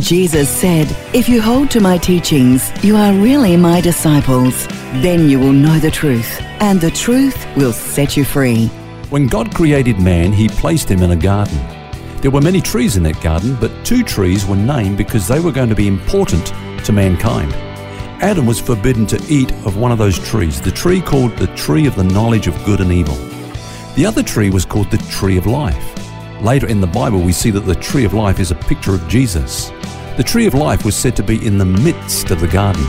Jesus said, If you hold to my teachings, you are really my disciples. Then you will know the truth, and the truth will set you free. When God created man, he placed him in a garden. There were many trees in that garden, but two trees were named because they were going to be important to mankind. Adam was forbidden to eat of one of those trees, the tree called the tree of the knowledge of good and evil. The other tree was called the tree of life. Later in the Bible, we see that the tree of life is a picture of Jesus. The tree of life was said to be in the midst of the garden.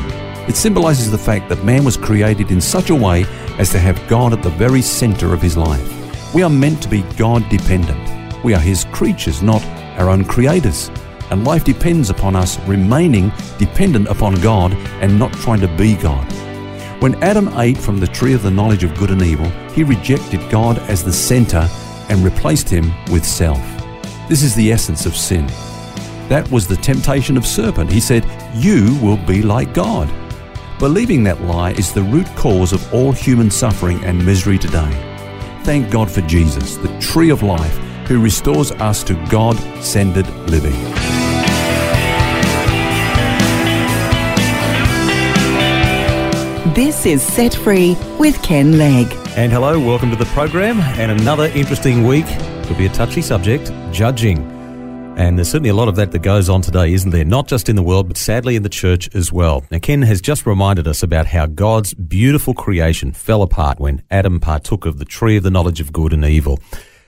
It symbolizes the fact that man was created in such a way as to have God at the very center of his life. We are meant to be God dependent. We are his creatures, not our own creators. And life depends upon us remaining dependent upon God and not trying to be God. When Adam ate from the tree of the knowledge of good and evil, he rejected God as the center and replaced him with self. This is the essence of sin. That was the temptation of serpent. He said, You will be like God. Believing that lie is the root cause of all human suffering and misery today. Thank God for Jesus, the tree of life, who restores us to God centered living. This is Set Free with Ken Legg. And hello, welcome to the program, and another interesting week. Could be a touchy subject judging. And there's certainly a lot of that that goes on today, isn't there? Not just in the world, but sadly in the church as well. Now, Ken has just reminded us about how God's beautiful creation fell apart when Adam partook of the tree of the knowledge of good and evil.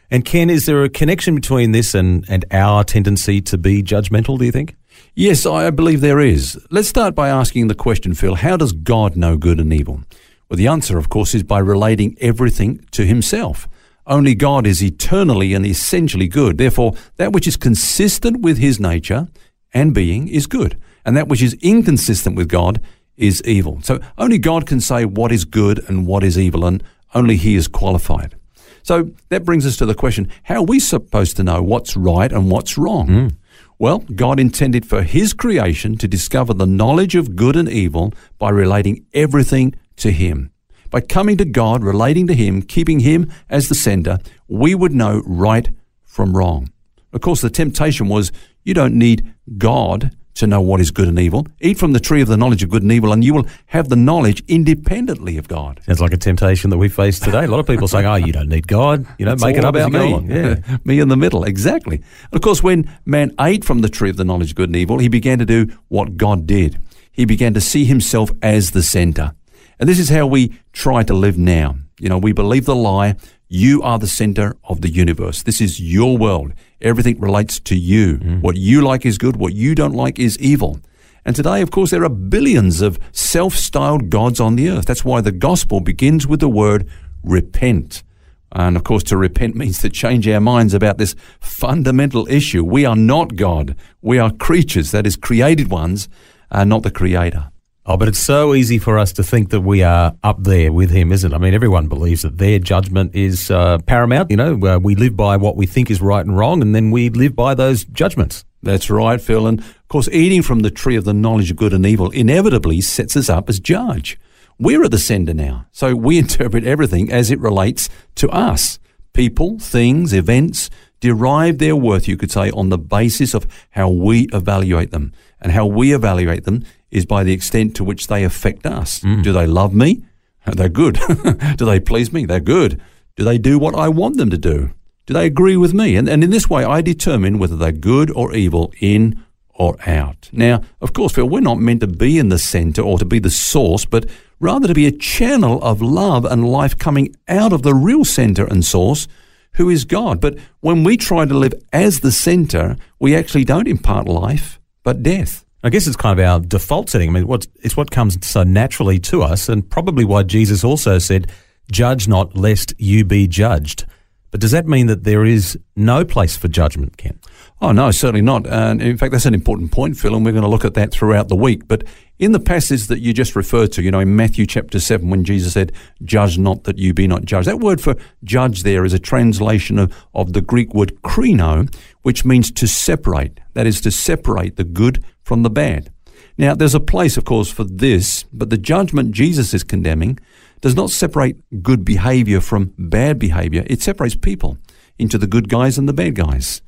And Ken, is there a connection between this and, and our tendency to be judgmental, do you think? Yes, I believe there is. Let's start by asking the question, Phil how does God know good and evil? Well, the answer, of course, is by relating everything to himself. Only God is eternally and essentially good. Therefore, that which is consistent with his nature and being is good, and that which is inconsistent with God is evil. So only God can say what is good and what is evil, and only he is qualified. So that brings us to the question how are we supposed to know what's right and what's wrong? Mm. Well, God intended for his creation to discover the knowledge of good and evil by relating everything to him. By coming to God, relating to Him, keeping Him as the sender, we would know right from wrong. Of course, the temptation was you don't need God to know what is good and evil. Eat from the tree of the knowledge of good and evil, and you will have the knowledge independently of God. Sounds like a temptation that we face today. A lot of people saying, "Oh, you don't need God. You know, make it up about me. Yeah, me in the middle, exactly." And of course, when man ate from the tree of the knowledge of good and evil, he began to do what God did. He began to see himself as the center. And this is how we try to live now. You know, we believe the lie, you are the center of the universe. This is your world. Everything relates to you. Mm. What you like is good, what you don't like is evil. And today, of course, there are billions of self styled gods on the earth. That's why the gospel begins with the word repent. And of course, to repent means to change our minds about this fundamental issue. We are not God. We are creatures, that is, created ones, uh, not the Creator. Oh, but it's so easy for us to think that we are up there with him, isn't it? I mean, everyone believes that their judgment is uh, paramount. You know, uh, we live by what we think is right and wrong, and then we live by those judgments. That's right, Phil. And of course, eating from the tree of the knowledge of good and evil inevitably sets us up as judge. We're at the sender now, so we interpret everything as it relates to us. People, things, events derive their worth, you could say, on the basis of how we evaluate them. And how we evaluate them is by the extent to which they affect us. Mm. Do they love me? They're good. do they please me? They're good. Do they do what I want them to do? Do they agree with me? And, and in this way, I determine whether they're good or evil, in or out. Now, of course, Phil, we're not meant to be in the center or to be the source, but rather to be a channel of love and life coming out of the real center and source, who is God. But when we try to live as the center, we actually don't impart life, but death. I guess it's kind of our default setting. I mean, what's, it's what comes so naturally to us, and probably why Jesus also said, Judge not, lest you be judged. But does that mean that there is no place for judgment, Ken? Oh, no, certainly not. And in fact, that's an important point, Phil, and we're going to look at that throughout the week. But in the passage that you just referred to, you know, in Matthew chapter 7, when Jesus said, Judge not that you be not judged, that word for judge there is a translation of, of the Greek word krino, which means to separate. That is, to separate the good from the bad. Now, there's a place, of course, for this, but the judgment Jesus is condemning does not separate good behavior from bad behavior. It separates people into the good guys and the bad guys.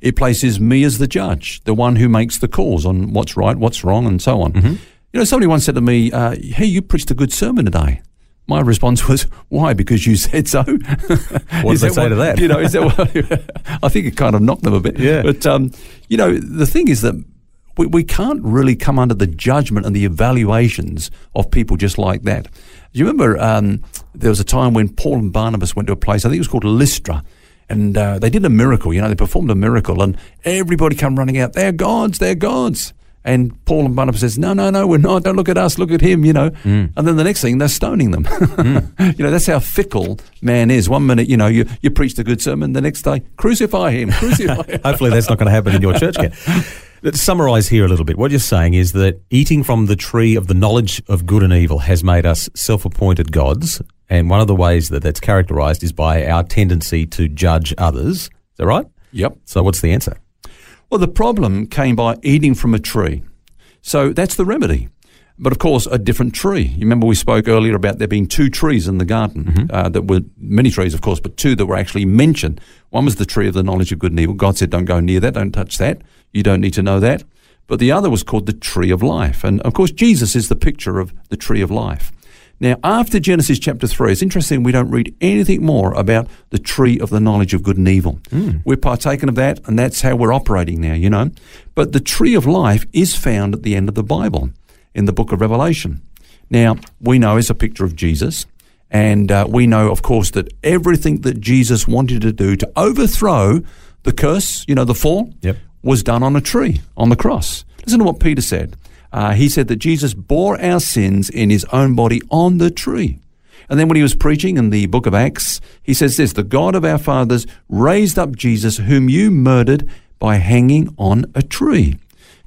It places me as the judge, the one who makes the calls on what's right, what's wrong, and so on. Mm-hmm. You know, somebody once said to me, uh, "Hey, you preached a good sermon today." My response was, "Why? Because you said so." what did they say what, to that? You know, is that what, I think it kind of knocked them a bit. Yeah. But um, you know, the thing is that we, we can't really come under the judgment and the evaluations of people just like that. Do you remember um, there was a time when Paul and Barnabas went to a place, I think it was called Lystra, and uh, they did a miracle. You know, they performed a miracle, and everybody come running out. They're gods. They're gods. And Paul and Barnabas says, "No, no, no, we're not. Don't look at us. Look at him." You know. Mm. And then the next thing, they're stoning them. mm. You know, that's how fickle man is. One minute, you know, you you preach the good sermon. The next day, crucify him. Crucify him. Hopefully, that's not going to happen in your church. Let's summarise here a little bit. What you're saying is that eating from the tree of the knowledge of good and evil has made us self-appointed gods, and one of the ways that that's characterised is by our tendency to judge others. Is that right? Yep. So, what's the answer? Well, the problem came by eating from a tree. So that's the remedy. But of course, a different tree. You remember we spoke earlier about there being two trees in the garden. Mm-hmm. Uh, that were many trees, of course, but two that were actually mentioned. One was the tree of the knowledge of good and evil. God said, "Don't go near that. Don't touch that. You don't need to know that." But the other was called the tree of life. And of course, Jesus is the picture of the tree of life. Now, after Genesis chapter 3, it's interesting we don't read anything more about the tree of the knowledge of good and evil. Mm. We're partaken of that, and that's how we're operating now, you know. But the tree of life is found at the end of the Bible in the book of Revelation. Now, we know it's a picture of Jesus, and uh, we know, of course, that everything that Jesus wanted to do to overthrow the curse, you know, the fall, yep. was done on a tree, on the cross. Listen to what Peter said. Uh, he said that Jesus bore our sins in his own body on the tree. And then when he was preaching in the book of Acts, he says this The God of our fathers raised up Jesus, whom you murdered by hanging on a tree.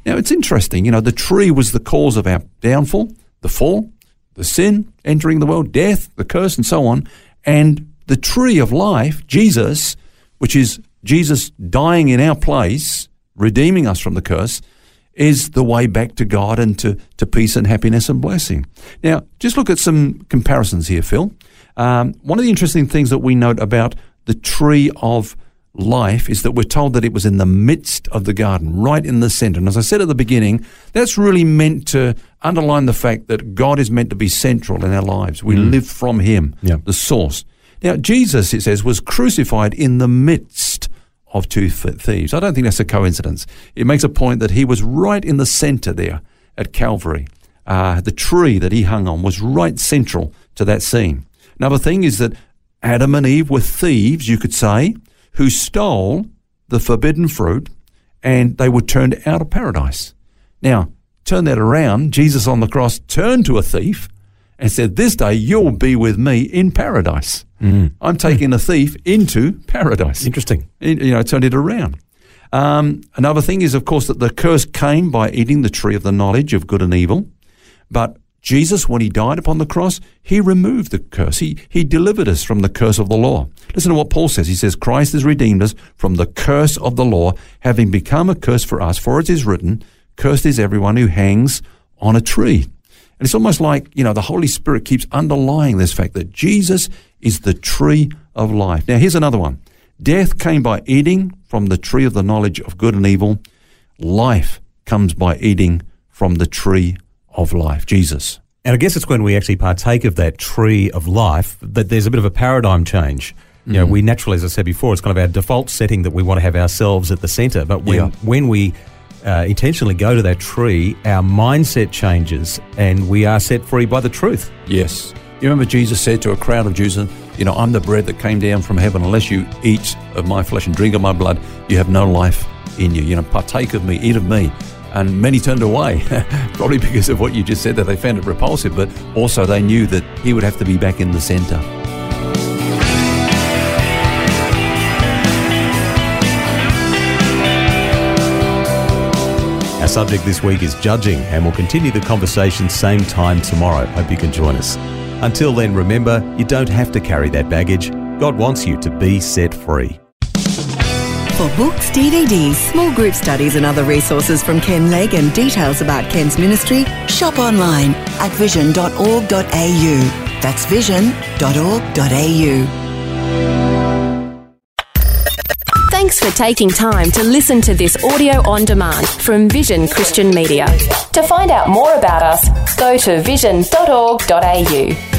Now it's interesting, you know, the tree was the cause of our downfall, the fall, the sin entering the world, death, the curse, and so on. And the tree of life, Jesus, which is Jesus dying in our place, redeeming us from the curse, is the way back to God and to, to peace and happiness and blessing. Now, just look at some comparisons here, Phil. Um, one of the interesting things that we note about the tree of life is that we're told that it was in the midst of the garden, right in the center. And as I said at the beginning, that's really meant to underline the fact that God is meant to be central in our lives. We mm. live from Him, yeah. the source. Now, Jesus, it says, was crucified in the midst of two thieves. I don't think that's a coincidence. It makes a point that he was right in the center there at Calvary. Uh, the tree that he hung on was right central to that scene. Another thing is that Adam and Eve were thieves, you could say, who stole the forbidden fruit and they were turned out of paradise. Now, turn that around. Jesus on the cross turned to a thief and said, This day you'll be with me in paradise. Mm. I'm taking a thief into paradise. Interesting. You know, turned it around. Um, another thing is, of course, that the curse came by eating the tree of the knowledge of good and evil. But Jesus, when he died upon the cross, he removed the curse. He, he delivered us from the curse of the law. Listen to what Paul says. He says, Christ has redeemed us from the curse of the law, having become a curse for us. For it is written, Cursed is everyone who hangs on a tree. And it's almost like, you know, the Holy Spirit keeps underlying this fact that Jesus is the tree of life. Now, here's another one. Death came by eating from the tree of the knowledge of good and evil. Life comes by eating from the tree of life, Jesus. And I guess it's when we actually partake of that tree of life that there's a bit of a paradigm change. You know, mm-hmm. we naturally, as I said before, it's kind of our default setting that we want to have ourselves at the centre. But when Yeah. when we uh, intentionally go to that tree, our mindset changes and we are set free by the truth. Yes. You remember Jesus said to a crowd of Jews, You know, I'm the bread that came down from heaven. Unless you eat of my flesh and drink of my blood, you have no life in you. You know, partake of me, eat of me. And many turned away, probably because of what you just said, that they found it repulsive, but also they knew that he would have to be back in the center. Our subject this week is judging, and we'll continue the conversation same time tomorrow. Hope you can join us. Until then, remember, you don't have to carry that baggage. God wants you to be set free. For books, DVDs, small group studies, and other resources from Ken Legg and details about Ken's ministry, shop online at vision.org.au. That's vision.org.au. Thanks for taking time to listen to this audio on demand from Vision Christian Media. To find out more about us, go to vision.org.au.